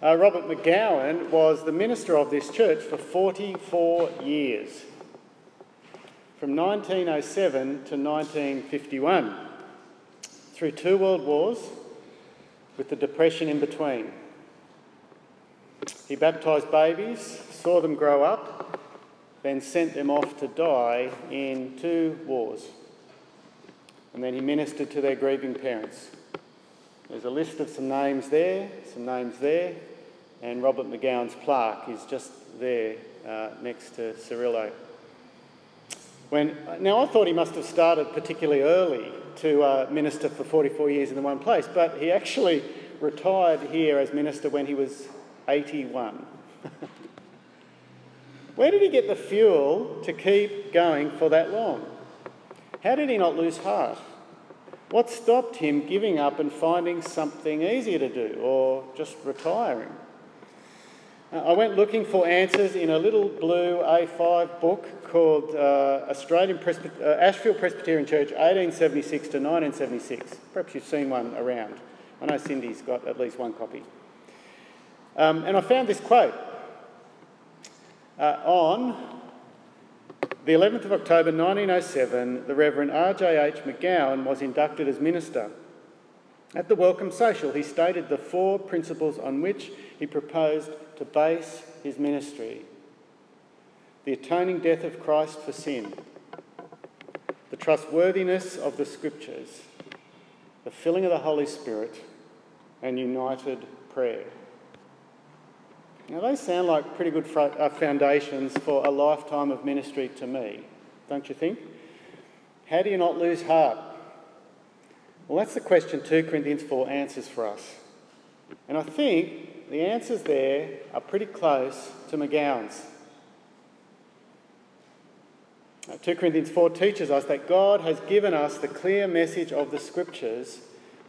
Uh, Robert McGowan was the minister of this church for 44 years, from 1907 to 1951, through two world wars, with the Depression in between. He baptised babies, saw them grow up, then sent them off to die in two wars. And then he ministered to their grieving parents. There's a list of some names there, some names there, and Robert McGowan's plaque is just there uh, next to Cirillo. When, now, I thought he must have started particularly early to uh, minister for 44 years in the one place, but he actually retired here as minister when he was 81. Where did he get the fuel to keep going for that long? How did he not lose heart? What stopped him giving up and finding something easier to do or just retiring? Uh, I went looking for answers in a little blue A5 book called uh, Australian Presby- uh, Ashfield Presbyterian Church 1876 to 1976. Perhaps you've seen one around. I know Cindy's got at least one copy. Um, and I found this quote uh, on the 11th of October 1907, the Reverend R.J.H. McGowan was inducted as minister. At the welcome social, he stated the four principles on which he proposed to base his ministry the atoning death of Christ for sin, the trustworthiness of the Scriptures, the filling of the Holy Spirit, and united prayer. Now, those sound like pretty good uh, foundations for a lifetime of ministry to me, don't you think? How do you not lose heart? Well, that's the question 2 Corinthians 4 answers for us. And I think the answers there are pretty close to McGowan's. 2 Corinthians 4 teaches us that God has given us the clear message of the Scriptures,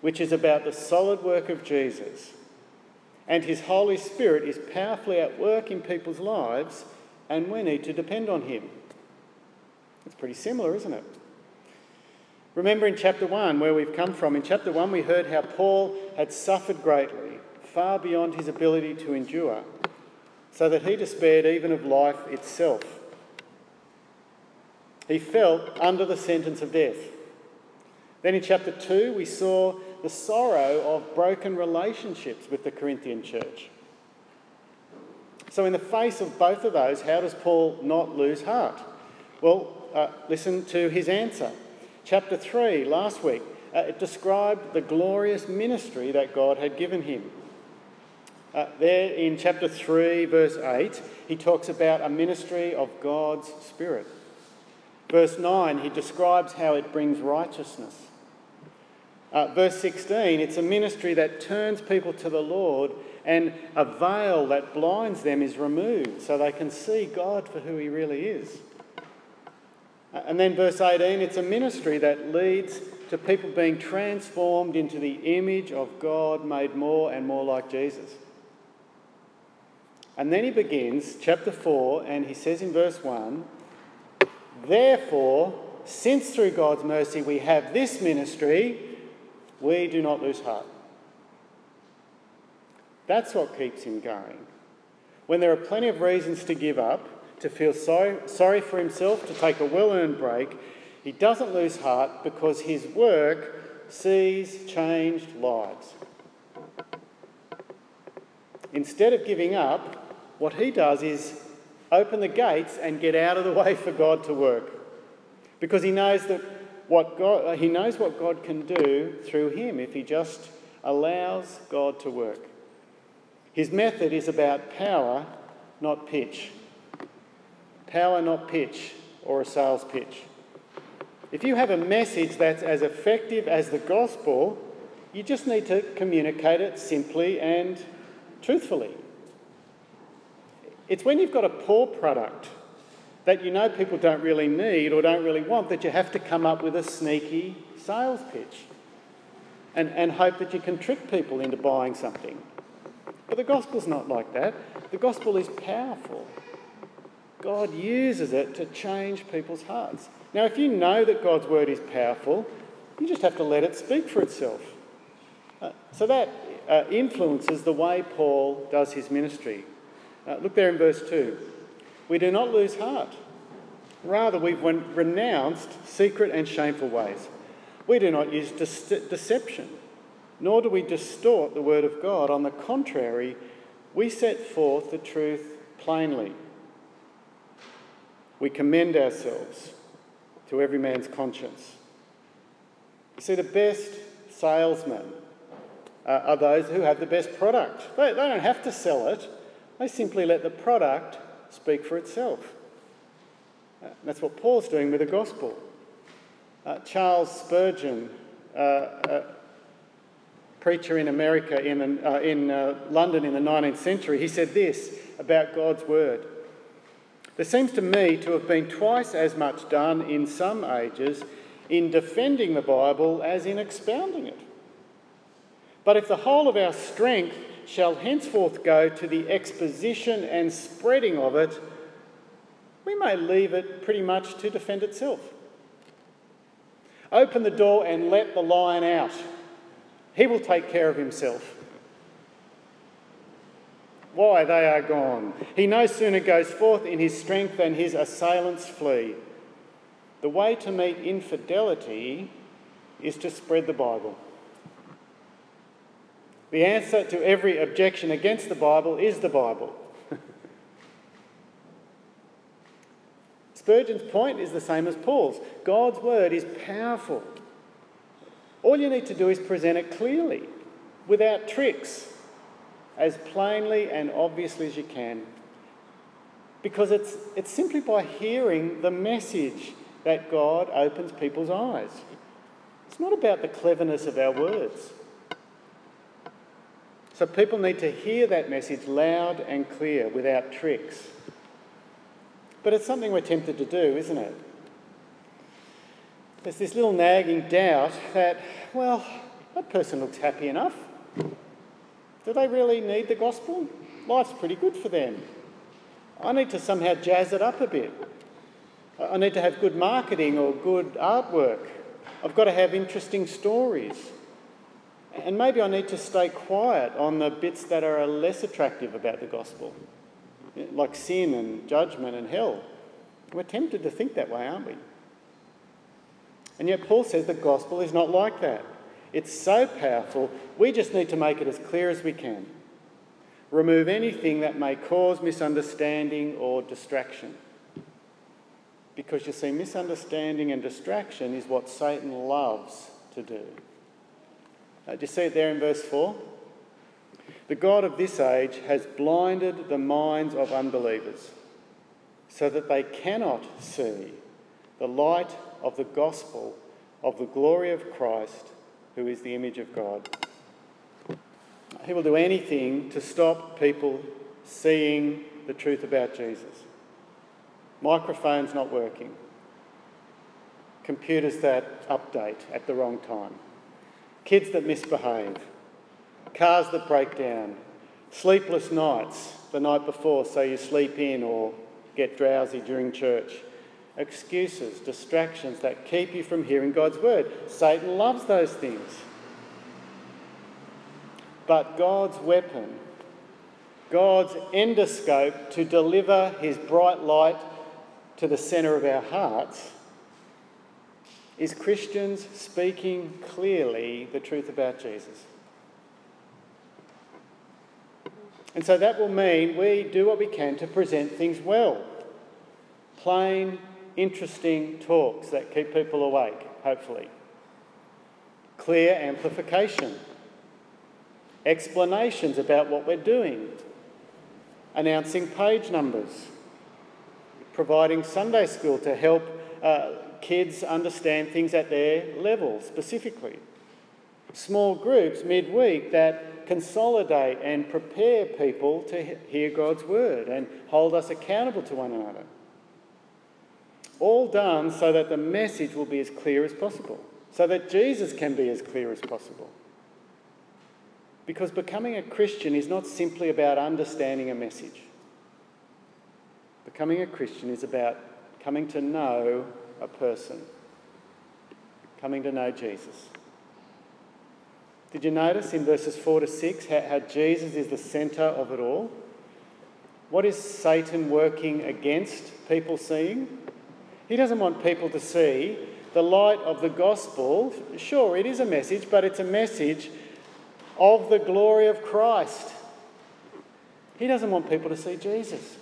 which is about the solid work of Jesus and His Holy Spirit is powerfully at work in people's lives, and we need to depend on Him. It's pretty similar, isn't it? Remember in chapter 1 where we've come from. In chapter 1, we heard how Paul had suffered greatly, far beyond his ability to endure, so that he despaired even of life itself. He felt under the sentence of death. Then in chapter 2, we saw the sorrow of broken relationships with the Corinthian church. So, in the face of both of those, how does Paul not lose heart? Well, uh, listen to his answer. Chapter 3, last week, uh, it described the glorious ministry that God had given him. Uh, there in chapter 3, verse 8, he talks about a ministry of God's Spirit. Verse 9, he describes how it brings righteousness. Uh, verse 16, it's a ministry that turns people to the Lord and a veil that blinds them is removed so they can see God for who He really is. Uh, and then verse 18, it's a ministry that leads to people being transformed into the image of God made more and more like Jesus. And then he begins chapter 4 and he says in verse 1 Therefore, since through God's mercy we have this ministry, we do not lose heart. That's what keeps him going. When there are plenty of reasons to give up, to feel sorry, sorry for himself, to take a well earned break, he doesn't lose heart because his work sees changed lives. Instead of giving up, what he does is open the gates and get out of the way for God to work. Because he knows that what God, he knows what God can do through him if he just allows God to work. His method is about power, not pitch. Power, not pitch, or a sales pitch. If you have a message that's as effective as the gospel, you just need to communicate it simply and truthfully. It's when you've got a poor product that you know people don't really need or don't really want, that you have to come up with a sneaky sales pitch and, and hope that you can trick people into buying something. But the gospel's not like that. The gospel is powerful. God uses it to change people's hearts. Now, if you know that God's word is powerful, you just have to let it speak for itself. Uh, so that uh, influences the way Paul does his ministry. Uh, look there in verse 2. We do not lose heart. Rather, we've renounced secret and shameful ways. We do not use de- deception, nor do we distort the word of God. On the contrary, we set forth the truth plainly. We commend ourselves to every man's conscience. You see, the best salesmen are those who have the best product. They, they don't have to sell it, they simply let the product speak for itself. Uh, that's what Paul's doing with the gospel. Uh, Charles Spurgeon, uh, a preacher in America, in, uh, in uh, London in the 19th century, he said this about God's word. There seems to me to have been twice as much done in some ages in defending the Bible as in expounding it. But if the whole of our strength shall henceforth go to the exposition and spreading of it, we may leave it pretty much to defend itself. Open the door and let the lion out. He will take care of himself. Why, they are gone. He no sooner goes forth in his strength than his assailants flee. The way to meet infidelity is to spread the Bible. The answer to every objection against the Bible is the Bible. Spurgeon's point is the same as Paul's God's word is powerful. All you need to do is present it clearly, without tricks, as plainly and obviously as you can. Because it's, it's simply by hearing the message that God opens people's eyes. It's not about the cleverness of our words. So people need to hear that message loud and clear without tricks. But it's something we're tempted to do, isn't it? There's this little nagging doubt that, well, that person looks happy enough. Do they really need the gospel? Life's pretty good for them. I need to somehow jazz it up a bit. I need to have good marketing or good artwork. I've got to have interesting stories. And maybe I need to stay quiet on the bits that are less attractive about the gospel, like sin and judgment and hell. We're tempted to think that way, aren't we? And yet, Paul says the gospel is not like that. It's so powerful, we just need to make it as clear as we can. Remove anything that may cause misunderstanding or distraction. Because you see, misunderstanding and distraction is what Satan loves to do. Uh, do you see it there in verse 4? The God of this age has blinded the minds of unbelievers so that they cannot see the light of the gospel of the glory of Christ, who is the image of God. He will do anything to stop people seeing the truth about Jesus. Microphones not working, computers that update at the wrong time kids that misbehave, cars that break down, sleepless nights the night before so you sleep in or get drowsy during church, excuses, distractions that keep you from hearing God's word. Satan loves those things. But God's weapon, God's endoscope to deliver his bright light to the centre of our hearts is Christians speaking clearly the truth about Jesus. And so that will mean we do what we can to present things well. Plain, interesting talks that keep people awake, hopefully. Clear amplification. Explanations about what we're doing. Announcing page numbers. Providing Sunday school to help uh, kids understand things at their level specifically. Small groups midweek that consolidate and prepare people to hear God's word and hold us accountable to one another. All done so that the message will be as clear as possible, so that Jesus can be as clear as possible. Because becoming a Christian is not simply about understanding a message. Becoming a Christian is about coming to know a person coming to know Jesus. Did you notice in verses 4 to 6 how, how Jesus is the centre of it all? What is Satan working against people seeing? He doesn't want people to see the light of the gospel. Sure, it is a message, but it's a message of the glory of Christ. He doesn't want people to see Jesus.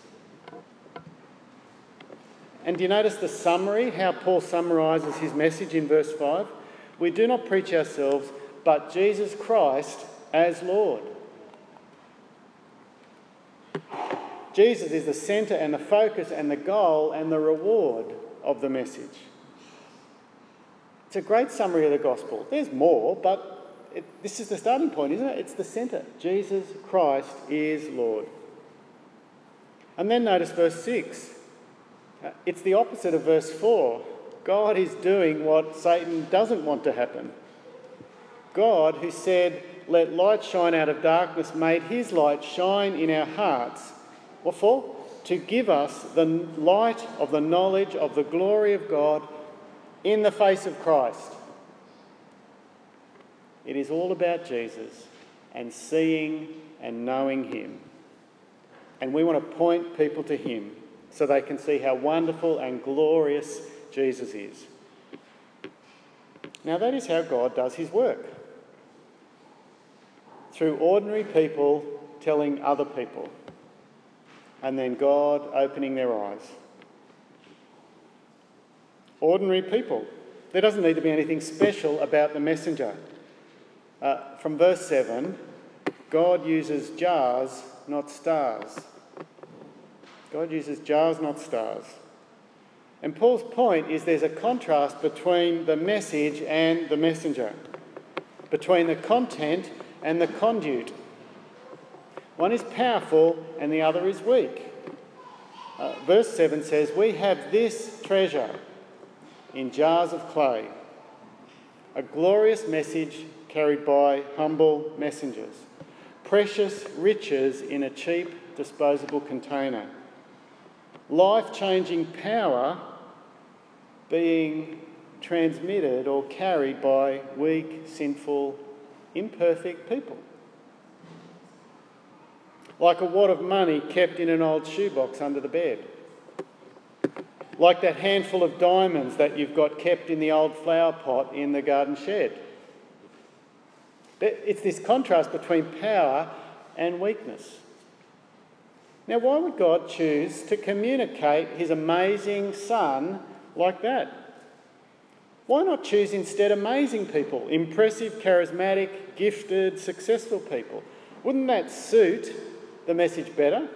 And do you notice the summary, how Paul summarises his message in verse 5? We do not preach ourselves, but Jesus Christ as Lord. Jesus is the centre and the focus and the goal and the reward of the message. It's a great summary of the gospel. There's more, but it, this is the starting point, isn't it? It's the centre. Jesus Christ is Lord. And then notice verse 6. Uh, it's the opposite of verse 4. God is doing what Satan doesn't want to happen. God, who said, Let light shine out of darkness, made his light shine in our hearts. What for? To give us the light of the knowledge of the glory of God in the face of Christ. It is all about Jesus and seeing and knowing him. And we want to point people to him so they can see how wonderful and glorious Jesus is. Now, that is how God does his work through ordinary people telling other people, and then God opening their eyes. Ordinary people. There doesn't need to be anything special about the messenger. Uh, from verse 7, God uses jars, not stars. God uses jars, not stars. And Paul's point is there's a contrast between the message and the messenger, between the content and the conduit. One is powerful and the other is weak. Uh, verse 7 says, We have this treasure in jars of clay, a glorious message carried by humble messengers, precious riches in a cheap disposable container life changing power being transmitted or carried by weak, sinful, imperfect people. Like a wad of money kept in an old shoebox under the bed. Like that handful of diamonds that you've got kept in the old flower pot in the garden shed. It's this contrast between power and weakness. Now, why would God choose to communicate his amazing Son like that? Why not choose instead amazing people, impressive, charismatic, gifted, successful people? Wouldn't that suit the message better?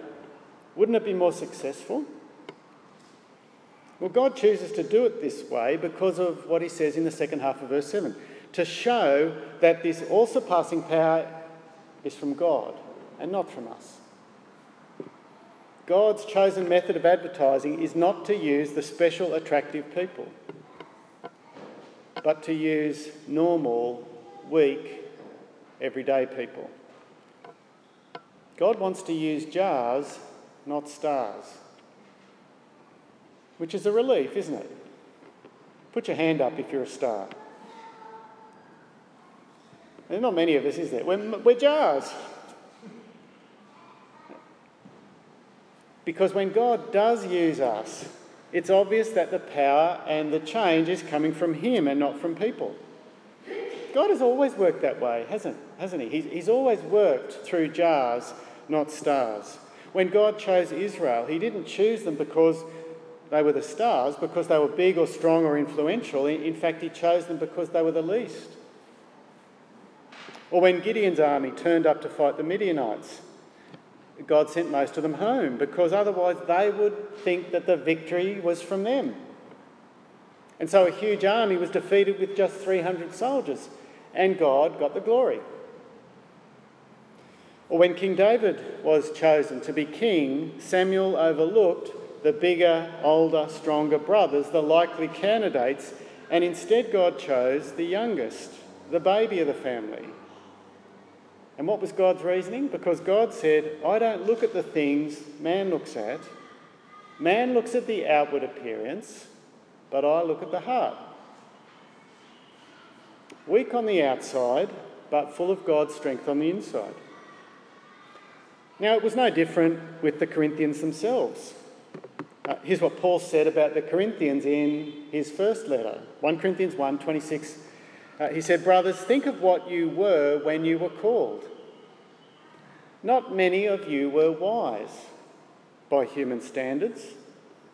Wouldn't it be more successful? Well, God chooses to do it this way because of what he says in the second half of verse 7 to show that this all surpassing power is from God and not from us. God's chosen method of advertising is not to use the special attractive people, but to use normal, weak, everyday people. God wants to use jars, not stars. Which is a relief, isn't it? Put your hand up if you're a star. There's not many of us, is there? We're, we're jars. Because when God does use us, it's obvious that the power and the change is coming from Him and not from people. God has always worked that way, hasn't, hasn't He? He's, he's always worked through jars, not stars. When God chose Israel, He didn't choose them because they were the stars, because they were big or strong or influential. In fact, He chose them because they were the least. Or when Gideon's army turned up to fight the Midianites, God sent most of them home because otherwise they would think that the victory was from them. And so a huge army was defeated with just 300 soldiers, and God got the glory. Or when King David was chosen to be king, Samuel overlooked the bigger, older, stronger brothers, the likely candidates, and instead God chose the youngest, the baby of the family. And what was God's reasoning? Because God said, I don't look at the things man looks at. Man looks at the outward appearance, but I look at the heart. Weak on the outside, but full of God's strength on the inside. Now, it was no different with the Corinthians themselves. Uh, here's what Paul said about the Corinthians in his first letter 1 Corinthians 1 26. Uh, he said, Brothers, think of what you were when you were called. Not many of you were wise by human standards,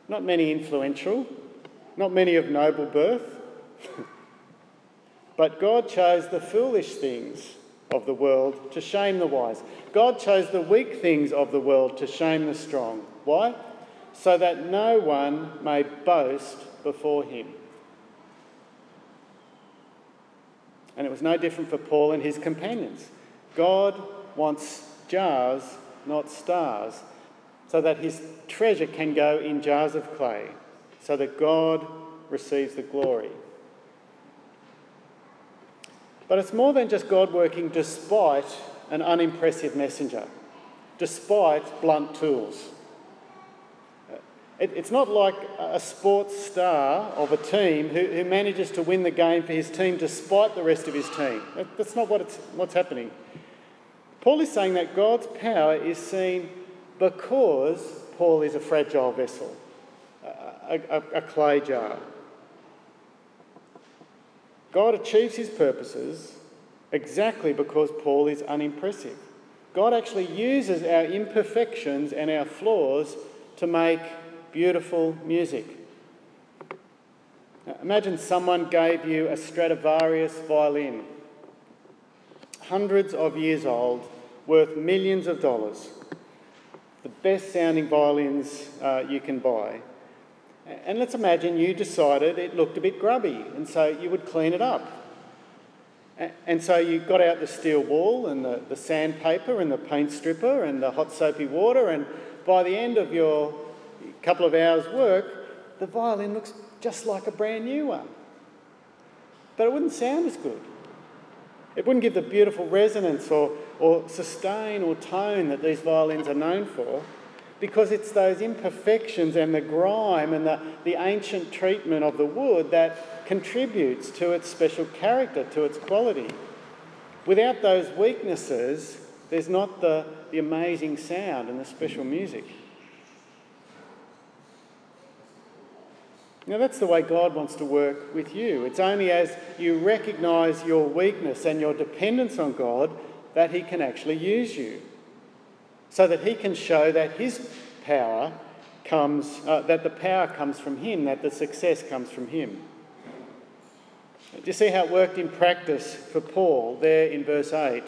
not many influential, not many of noble birth. but God chose the foolish things of the world to shame the wise. God chose the weak things of the world to shame the strong. Why? So that no one may boast before him. And it was no different for Paul and his companions. God wants jars, not stars, so that his treasure can go in jars of clay, so that God receives the glory. But it's more than just God working despite an unimpressive messenger, despite blunt tools. It, it's not like a sports star of a team who, who, manages to win the game for his team despite the rest of his team. That's not what what's happening. Paul is saying that God's power is seen because Paul is a fragile vessel, a, a, a clay jar. God achieves his purposes exactly because Paul is unimpressive. God actually uses our imperfections and our flaws to make beautiful music. Now, imagine someone gave you a Stradivarius violin, hundreds of years old, worth millions of dollars, the best sounding violins uh, you can buy. And let's imagine you decided it looked a bit grubby, and so you would clean it up. And so you got out the steel wool and the, the sandpaper and the paint stripper and the hot soapy water, and by the end of your couple of hours' work, the violin looks just like a brand new one. But it wouldn't sound as good. It wouldn't give the beautiful resonance or, or sustain or tone that these violins are known for because it's those imperfections and the grime and the, the ancient treatment of the wood that contributes to its special character, to its quality. Without those weaknesses, there's not the, the amazing sound and the special music. Now, that's the way God wants to work with you. It's only as you recognise your weakness and your dependence on God that He can actually use you so that he can show that his power comes, uh, that the power comes from him, that the success comes from him. Do you see how it worked in practice for Paul there in verse 8?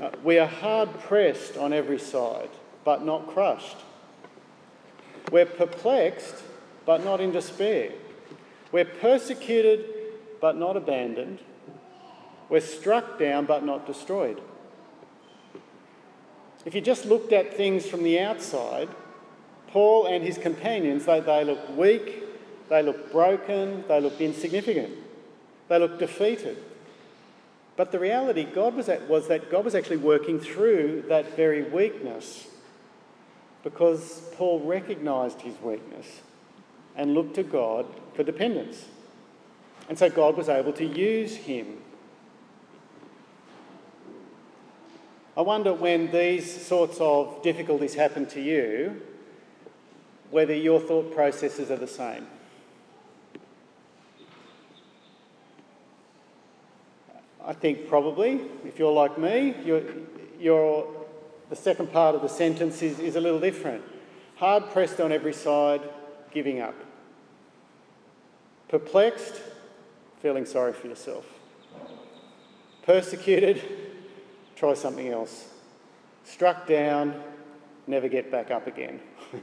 Uh, we are hard pressed on every side, but not crushed. We're perplexed, but not in despair. We're persecuted, but not abandoned. We're struck down, but not destroyed. If you just looked at things from the outside, Paul and his companions, they, they looked weak, they look broken, they look insignificant, they look defeated. But the reality God was, at, was that God was actually working through that very weakness because Paul recognised his weakness and looked to God for dependence. And so God was able to use him I wonder when these sorts of difficulties happen to you, whether your thought processes are the same. I think probably, if you're like me, you're, you're, the second part of the sentence is, is a little different. Hard pressed on every side, giving up. Perplexed, feeling sorry for yourself. Persecuted, try something else. Struck down, never get back up again.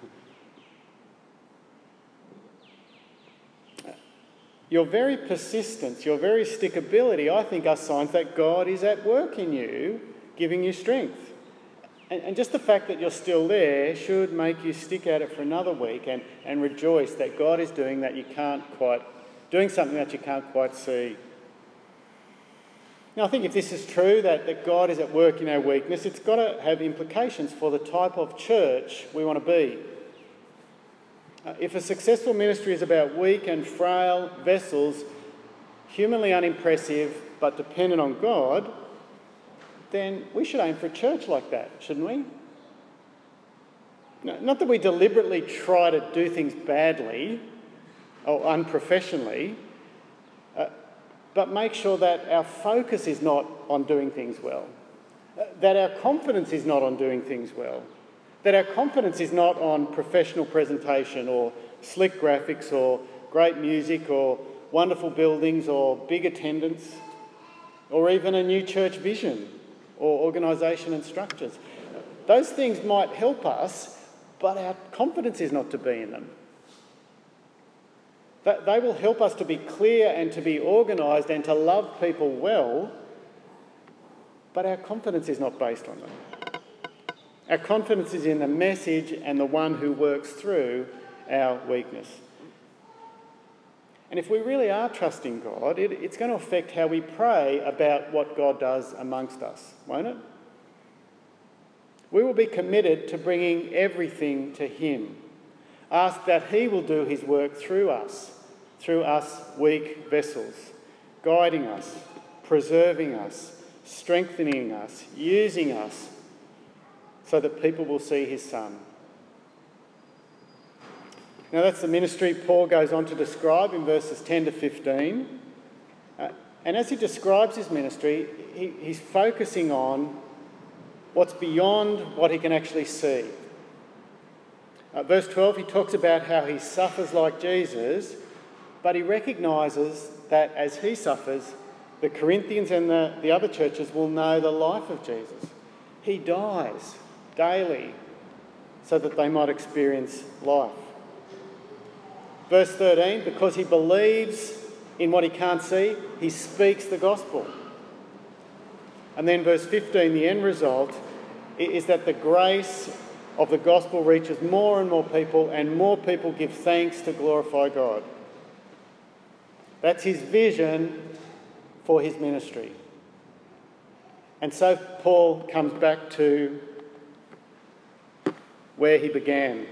your very persistence, your very stickability, I think, are signs that God is at work in you, giving you strength. And, just the fact that you're still there should make you stick at it for another week and, and rejoice that God is doing that you can't quite, doing something that you can't quite see. Now, I think if this is true, that, that God is at work in our weakness, it's got to have implications for the type of church we want to be. Uh, if a successful ministry is about weak and frail vessels, humanly unimpressive but dependent on God, then we should aim for a church like that, shouldn't we? No, not that we deliberately try to do things badly or unprofessionally, uh, but make sure that our focus is not on doing things well, uh, that our confidence is not on doing things well, that our confidence is not on professional presentation or slick graphics or great music or wonderful buildings or big attendance or even a new church vision or organisation and structures. Those things might help us, but our confidence is not to be in them. They will help us to be clear and to be organised and to love people well, but our confidence is not based on them. Our confidence is in the message and the one who works through our weakness. And if we really are trusting God, it, it's going to affect how we pray about what God does amongst us, won't it? We will be committed to bringing everything to Him. Ask that He will do His work through us, through us weak vessels, guiding us, preserving us, strengthening us, using us, so that people will see His Son. Now, that's the ministry Paul goes on to describe in verses 10 to 15. Uh, and as he describes his ministry, he, he's focusing on what's beyond what he can actually see. Uh, verse 12, he talks about how he suffers like Jesus, but he recognises that as he suffers, the Corinthians and the, the other churches will know the life of Jesus. He dies daily so that they might experience life. Verse 13, because he believes in what he can't see, he speaks the gospel. And then verse 15, the end result is that the grace of the gospel reaches more and more people, and more people give thanks to glorify God. That's his vision for his ministry. And so Paul comes back to where he began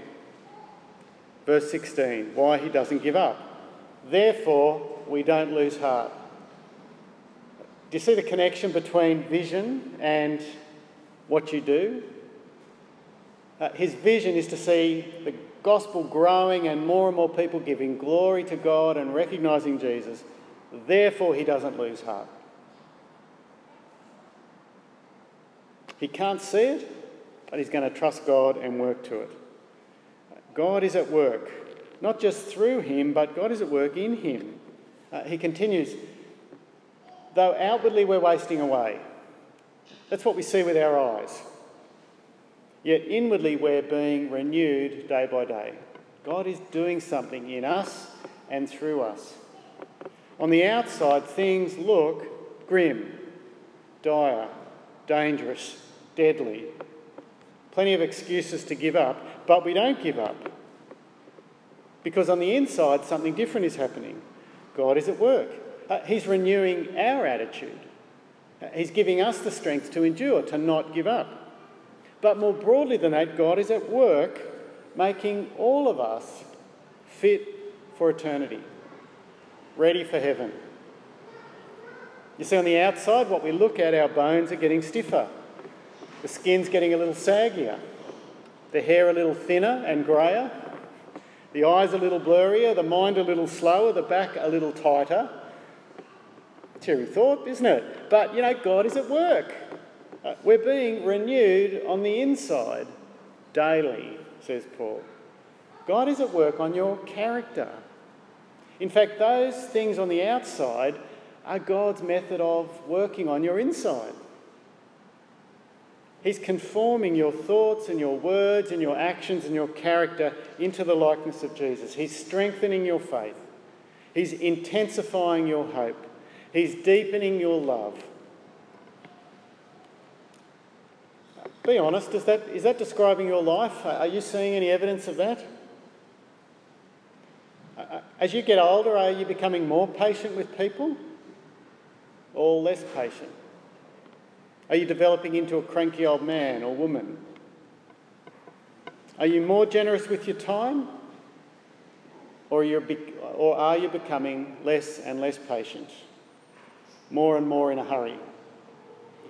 Verse 16, why he doesn't give up. Therefore, we don't lose heart. Do you see the connection between vision and what you do? Uh, his vision is to see the gospel growing and more and more people giving glory to God and recognising Jesus. Therefore, he doesn't lose heart. He can't see it, but he's going to trust God and work to it. God is at work, not just through him, but God is at work in him. Uh, he continues, though outwardly we're wasting away. That's what we see with our eyes. Yet inwardly we're being renewed day by day. God is doing something in us and through us. On the outside, things look grim, dire, dangerous, deadly. Plenty of excuses to give up, but we don't give up. Because on the inside, something different is happening. God is at work. Uh, he's renewing our attitude. Uh, he's giving us the strength to endure, to not give up. But more broadly than that, God is at work making all of us fit for eternity, ready for heaven. You see, on the outside, what we look at, our bones are getting stiffer, the skin's getting a little saggier, the hair a little thinner and greyer, the eyes a little blurrier, the mind a little slower, the back a little tighter. Cheery thought, isn't it? But you know, God is at work. We're being renewed on the inside daily, says Paul. God is at work on your character. In fact, those things on the outside are God's method of working on your inside. He's conforming your thoughts and your words and your actions and your character into the likeness of Jesus. He's strengthening your faith. He's intensifying your hope. He's deepening your love. Be honest, is that, is that describing your life? Are you seeing any evidence of that? As you get older, are you becoming more patient with people or less patient? Are you developing into a cranky old man or woman? Are you more generous with your time? Or, or are you becoming less and less patient? More and more in a hurry?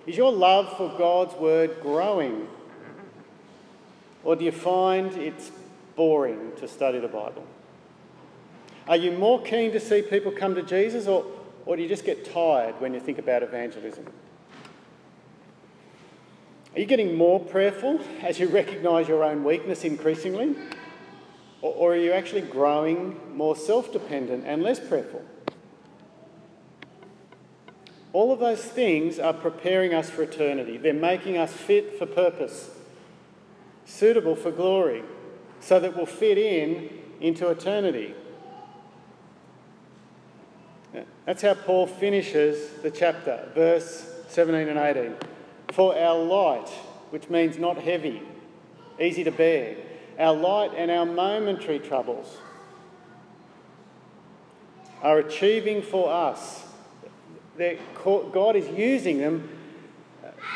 Is your love for God's word growing? Or do you find it's boring to study the Bible? Are you more keen to see people come to Jesus, or, or do you just get tired when you think about evangelism? Are you getting more prayerful as you recognise your own weakness increasingly? Or, or are you actually growing more self dependent and less prayerful? All of those things are preparing us for eternity. They're making us fit for purpose, suitable for glory, so that we'll fit in into eternity. That's how Paul finishes the chapter, verse 17 and 18. For our light, which means not heavy, easy to bear, our light and our momentary troubles are achieving for us God is using them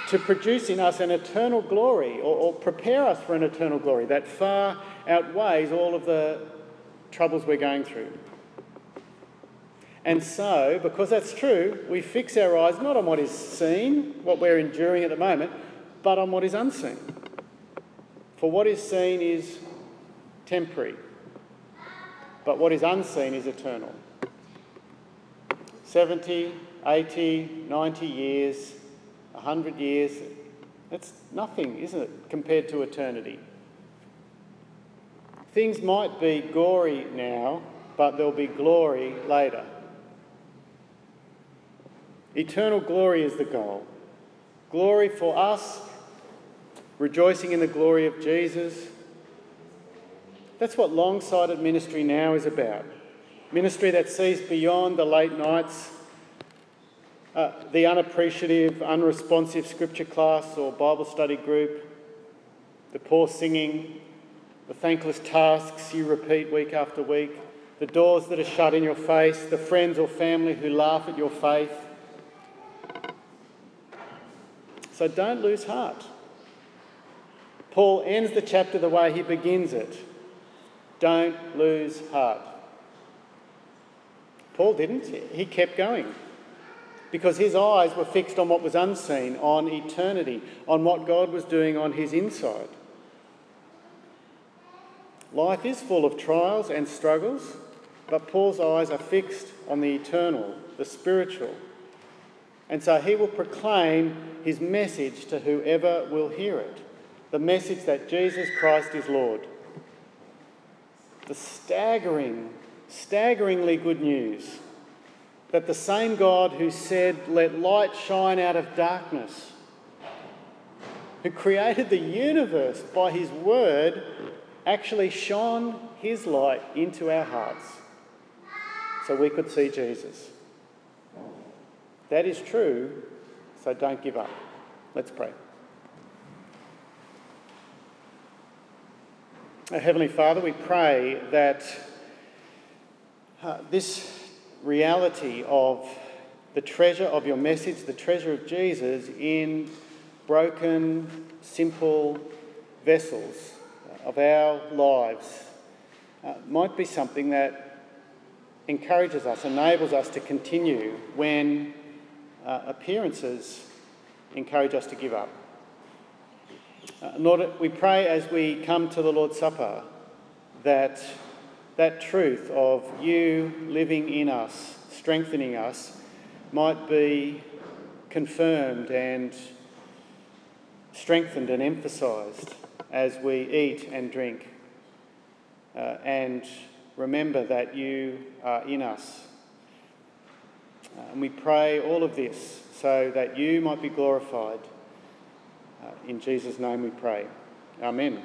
to produce in us an eternal glory or, or, prepare us for an eternal glory that far outweighs all of the troubles we're going through. And so, because that's true, we fix our eyes not on what is seen, what we're enduring at the moment, but on what is unseen. For what is seen is temporary, but what is unseen is eternal. 70, 80, 90 years, 100 years, that's nothing, isn't it, compared to eternity? Things might be gory now, but there'll be glory later. Eternal glory is the goal. Glory for us, rejoicing in the glory of Jesus. That's what long sighted ministry now is about. Ministry that sees beyond the late nights uh, the unappreciative, unresponsive scripture class or Bible study group, the poor singing, the thankless tasks you repeat week after week, the doors that are shut in your face, the friends or family who laugh at your faith. So don't lose heart. Paul ends the chapter the way he begins it. Don't lose heart. Paul didn't, he kept going because his eyes were fixed on what was unseen, on eternity, on what God was doing on his inside. Life is full of trials and struggles, but Paul's eyes are fixed on the eternal, the spiritual. And so he will proclaim his message to whoever will hear it the message that Jesus Christ is Lord. The staggering, staggeringly good news that the same God who said, Let light shine out of darkness, who created the universe by his word, actually shone his light into our hearts so we could see Jesus. That is true, so don't give up. Let's pray. Our Heavenly Father, we pray that uh, this reality of the treasure of your message, the treasure of Jesus in broken, simple vessels of our lives uh, might be something that encourages us, enables us to continue when uh, appearances encourage us to give up. Uh, Lord, we pray as we come to the Lord's Supper that that truth of you living in us, strengthening us, might be confirmed and strengthened and emphasised as we eat and drink. Uh, and remember that you are in us. Uh, and we pray all of this so that you might be glorified. Uh, in Jesus' name we pray. Amen.